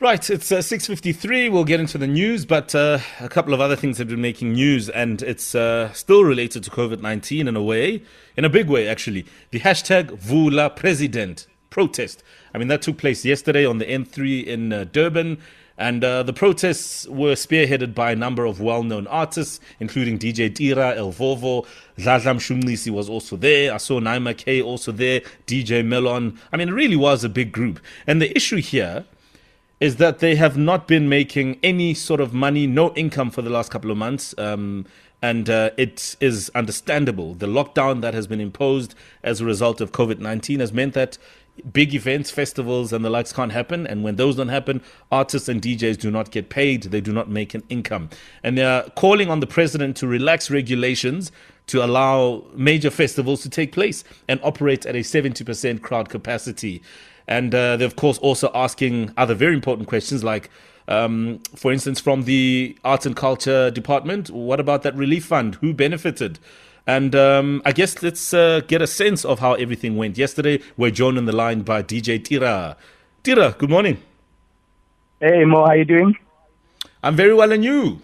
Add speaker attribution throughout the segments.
Speaker 1: Right, it's uh, 6.53. We'll get into the news, but uh, a couple of other things have been making news, and it's uh, still related to COVID-19 in a way, in a big way, actually. The hashtag Vula President protest. I mean, that took place yesterday on the N3 in uh, Durban, and uh, the protests were spearheaded by a number of well-known artists, including DJ Tira, L'vovo, Dladla Mshunqisi was also there. I saw Naima Kay also there, DJ Melon. I mean, it really was a big group. And the issue here is that they have not been making any sort of money, no income for the last couple of months. Um, and uh, it is understandable. The lockdown that has been imposed as a result of COVID 19 has meant that big events, festivals, and the likes can't happen. And when those don't happen, artists and DJs do not get paid, they do not make an income. And they're calling on the president to relax regulations to allow major festivals to take place and operate at a 70% crowd capacity. And uh, they're, of course, also asking other very important questions like, um, for instance, from the Arts and Culture Department, what about that relief fund? Who benefited? And um, I guess let's uh, get a sense of how everything went. Yesterday, we're joined on the line by DJ Tira. Tira, good morning.
Speaker 2: Hey, Mo, how are you doing?
Speaker 1: I'm very well, and you?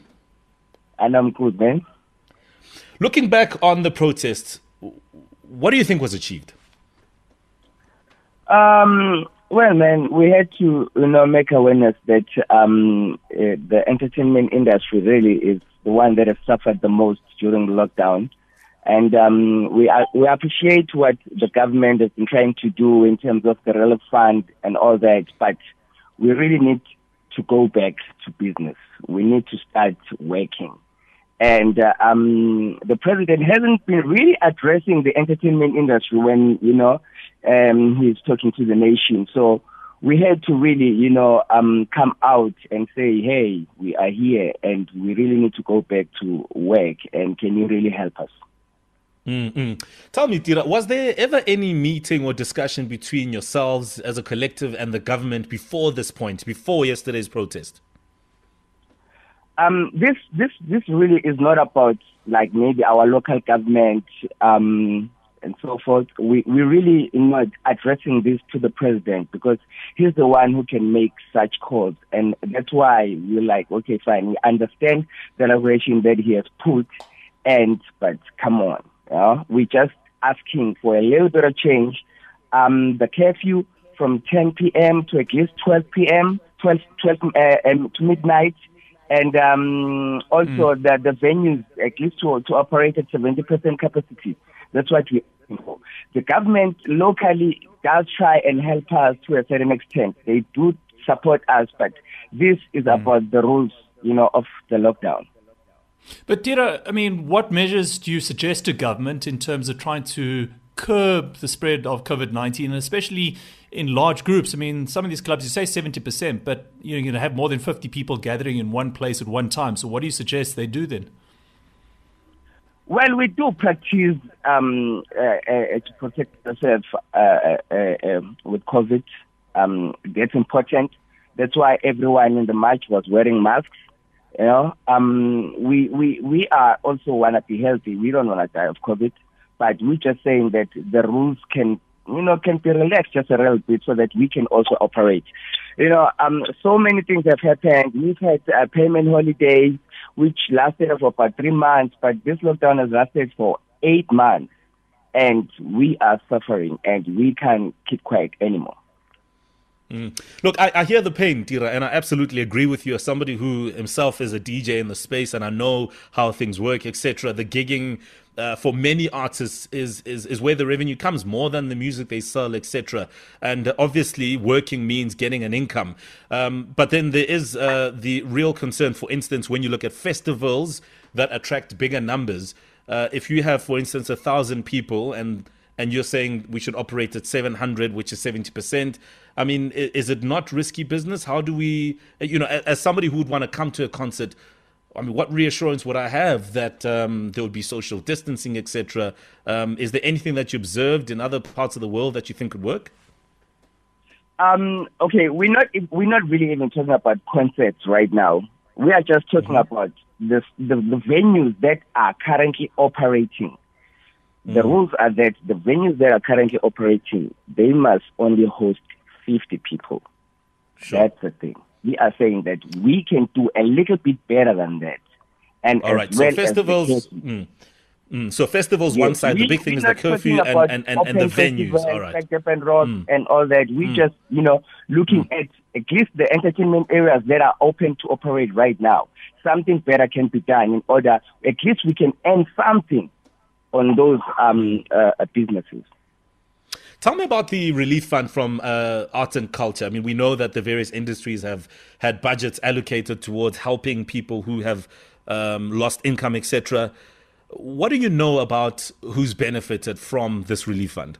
Speaker 2: And I'm good, man.
Speaker 1: Looking back on the protests, what do you think was achieved?
Speaker 2: Um, well, man, we had to, you know, make awareness that um, uh, the entertainment industry really is the one that has suffered the most during lockdown. And um, we uh, we appreciate what the government has been trying to do in terms of the relief fund and all that, but we really need to go back to business. We need to start working. And uh, um, the president hasn't been really addressing the entertainment industry when, you know, um, he's talking to the nation. So we had to really, you know, um, come out and say, hey, we are here and we really need to go back to work. And can you really help us?
Speaker 1: Mm-hmm. Tell me, Tira, was there ever any meeting or discussion between yourselves as a collective and the government before this point, before yesterday's protest?
Speaker 2: Um, this this this really is not about like maybe our local government um, and so forth. We we really you know addressing this to the president because he's the one who can make such calls, and that's why we're like, okay, fine, we understand the regulation that he has put, and but come on, you know, we just asking for a little bit of change. Um, the curfew from 10 p.m. to at least 12 p.m. 12, 12 uh, um, to midnight and um, also mm. the, the venues at least to, to operate at 70% capacity. That's what we're for. The government locally does try and help us to a certain extent. They do support us, but this is mm. about the rules, you know, of the lockdown.
Speaker 3: But Tira, I mean, what measures do you suggest to government in terms of trying to curb the spread of COVID 19, especially in large groups. I mean, some of these clubs, you say 70%, but you're going to have more than 50 people gathering in one place at one time. So, what do you suggest they do then?
Speaker 2: Well, we do practice um, uh, uh, to protect ourselves uh, uh, uh um, with COVID. Um, that's important. That's why everyone in the march was wearing masks. You know, um, we we we are also want to be healthy. We don't want to die of COVID but we're just saying that the rules can you know, can be relaxed just a little bit so that we can also operate. You know, um, so many things have happened. We've had a payment holiday, which lasted for about three months, but this lockdown has lasted for eight months. And we are suffering and we can't keep quiet anymore.
Speaker 1: Mm. Look, I, I, hear the pain, Tira, and I absolutely agree with you as somebody who himself is a DJ in the space and I know how things work, etc. The gigging uh, for many artists is, is is where the revenue comes more than the music they sell, etc. And obviously, working means getting an income. Um, but then there is uh, the real concern. For instance, when you look at festivals that attract bigger numbers, uh, if you have, for instance, a thousand people and and you're saying we should operate at 700, which is 70%. I mean, is it not risky business? How do we, you know, as somebody who would want to come to a concert, I mean, what reassurance would I have that um, there would be social distancing, etc.? Um, is there anything that you observed in other parts of the world that you think could work?
Speaker 2: Um, okay, we're not we're not really even talking about concerts right now. We are just talking mm-hmm. about the, the, the venues that are currently operating. The mm-hmm. rules are that the venues that are currently operating they must only host fifty people. Sure. That's the thing. we are saying that we can do a little bit better than that.
Speaker 1: And all right, so well festivals. Mm, mm, so festivals, yes, one side. The big thing is the curfew and, and, and, and, the venues. All right,
Speaker 2: like Japan Rock mm. and all that. We mm. just, you know, looking mm. at at least the entertainment areas that are open to operate right now. Something better can be done in order, at least we can end something on those um, uh, businesses.
Speaker 1: Tell me about the relief fund from uh, art and culture. I mean, we know that the various industries have had budgets allocated towards helping people who have um, lost income, etc. What do you know about who's benefited from this relief fund?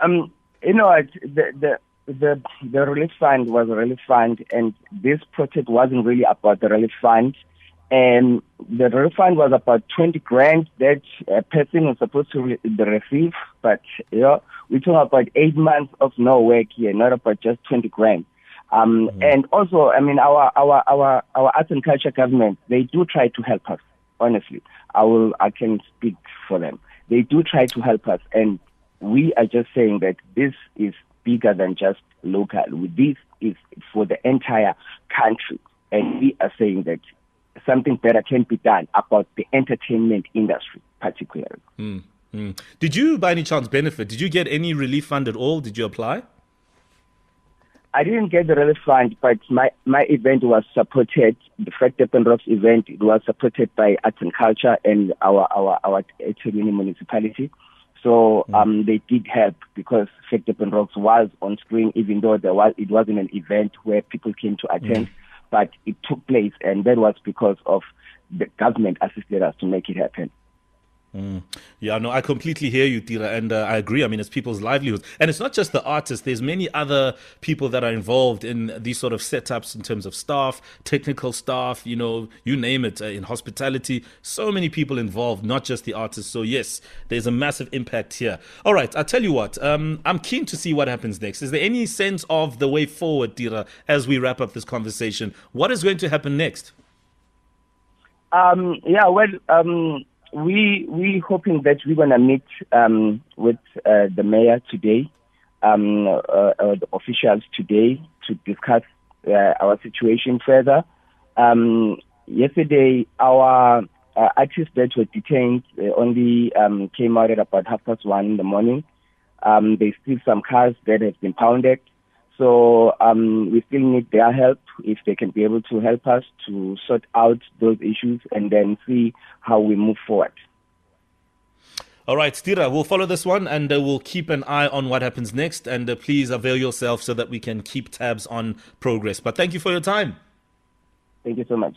Speaker 2: Um, you know, the, the the the relief fund was a relief fund, and this project wasn't really about the relief fund. And the refund was about 20 grand that a person was supposed to re- receive, but you know, we talk about eight months of no work here, not about just 20 grand. Um, mm-hmm. And also, I mean, our, our, our, our arts and culture government, they do try to help us, honestly. I will, I can speak for them. They do try to help us. And we are just saying that this is bigger than just local. This is for the entire country. And we are saying that something better can be done about the entertainment industry, particularly.
Speaker 1: Mm. Mm. Did you, by any chance, benefit? Did you get any relief fund at all? Did you apply?
Speaker 2: I didn't get the relief fund, but my, my event was supported. The Fact Durban Rocks event it was supported by Arts and Culture and our our our eThekwini municipality. So mm. um, they did help because Fact Durban Rocks was on screen, even though there was it wasn't an event where people came to attend, mm. But it took place, and that was because of the government assisted us to make it happen.
Speaker 1: Mm. Yeah, no, I completely hear you, Tira, and uh, I agree. I mean, it's people's livelihoods, and it's not just the artists. There's many other people that are involved in these sort of setups in terms of staff, technical staff. You know, you name it. Uh, in hospitality, so many people involved, not just the artists. So yes, there's a massive impact here. All right, I tell you what, um, I'm keen to see what happens next. Is there any sense of the way forward, Tira, as we wrap up this conversation? What is going to happen next?
Speaker 2: Um, yeah, well, um, we we hoping that we're gonna meet um, with uh, the mayor today, um, uh, uh, the officials today to discuss uh, our situation further. Um, yesterday, our uh, artists that were detained uh, only um, came out at about half past one in the morning. Um, there's still some cars that have been pounded. So um, we still need their help if they can be able to help us to sort out those issues and then see how we move forward.
Speaker 1: All right, Stira, we'll follow this one and uh, we'll keep an eye on what happens next. And uh, please avail yourself so that we can keep tabs on progress. But thank you for your time.
Speaker 2: Thank you so much.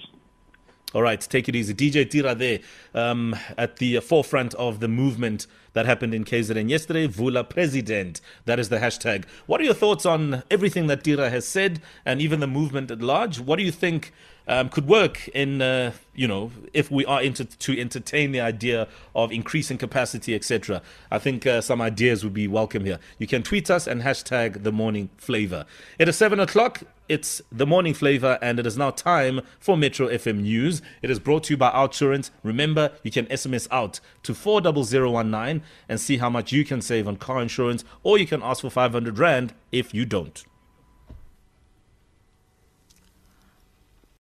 Speaker 1: All right, take it easy. DJ Tira there um, at the forefront of the movement that happened in KZN yesterday. Vula President. That is the hashtag. What are your thoughts on everything that Tira has said and even the movement at large? What do you think um, could work in, uh, you know, if we are into, to entertain the idea of increasing capacity, etc. I think uh, some ideas would be welcome here. You can tweet us and hashtag the morning Flava. It is seven o'clock. It's the morning Flava, and it is now time for Metro FM News. It is brought to you by Outsurance. Remember, you can SMS out to 40019 and see how much you can save on car insurance, or you can ask for 500 Rand if you don't.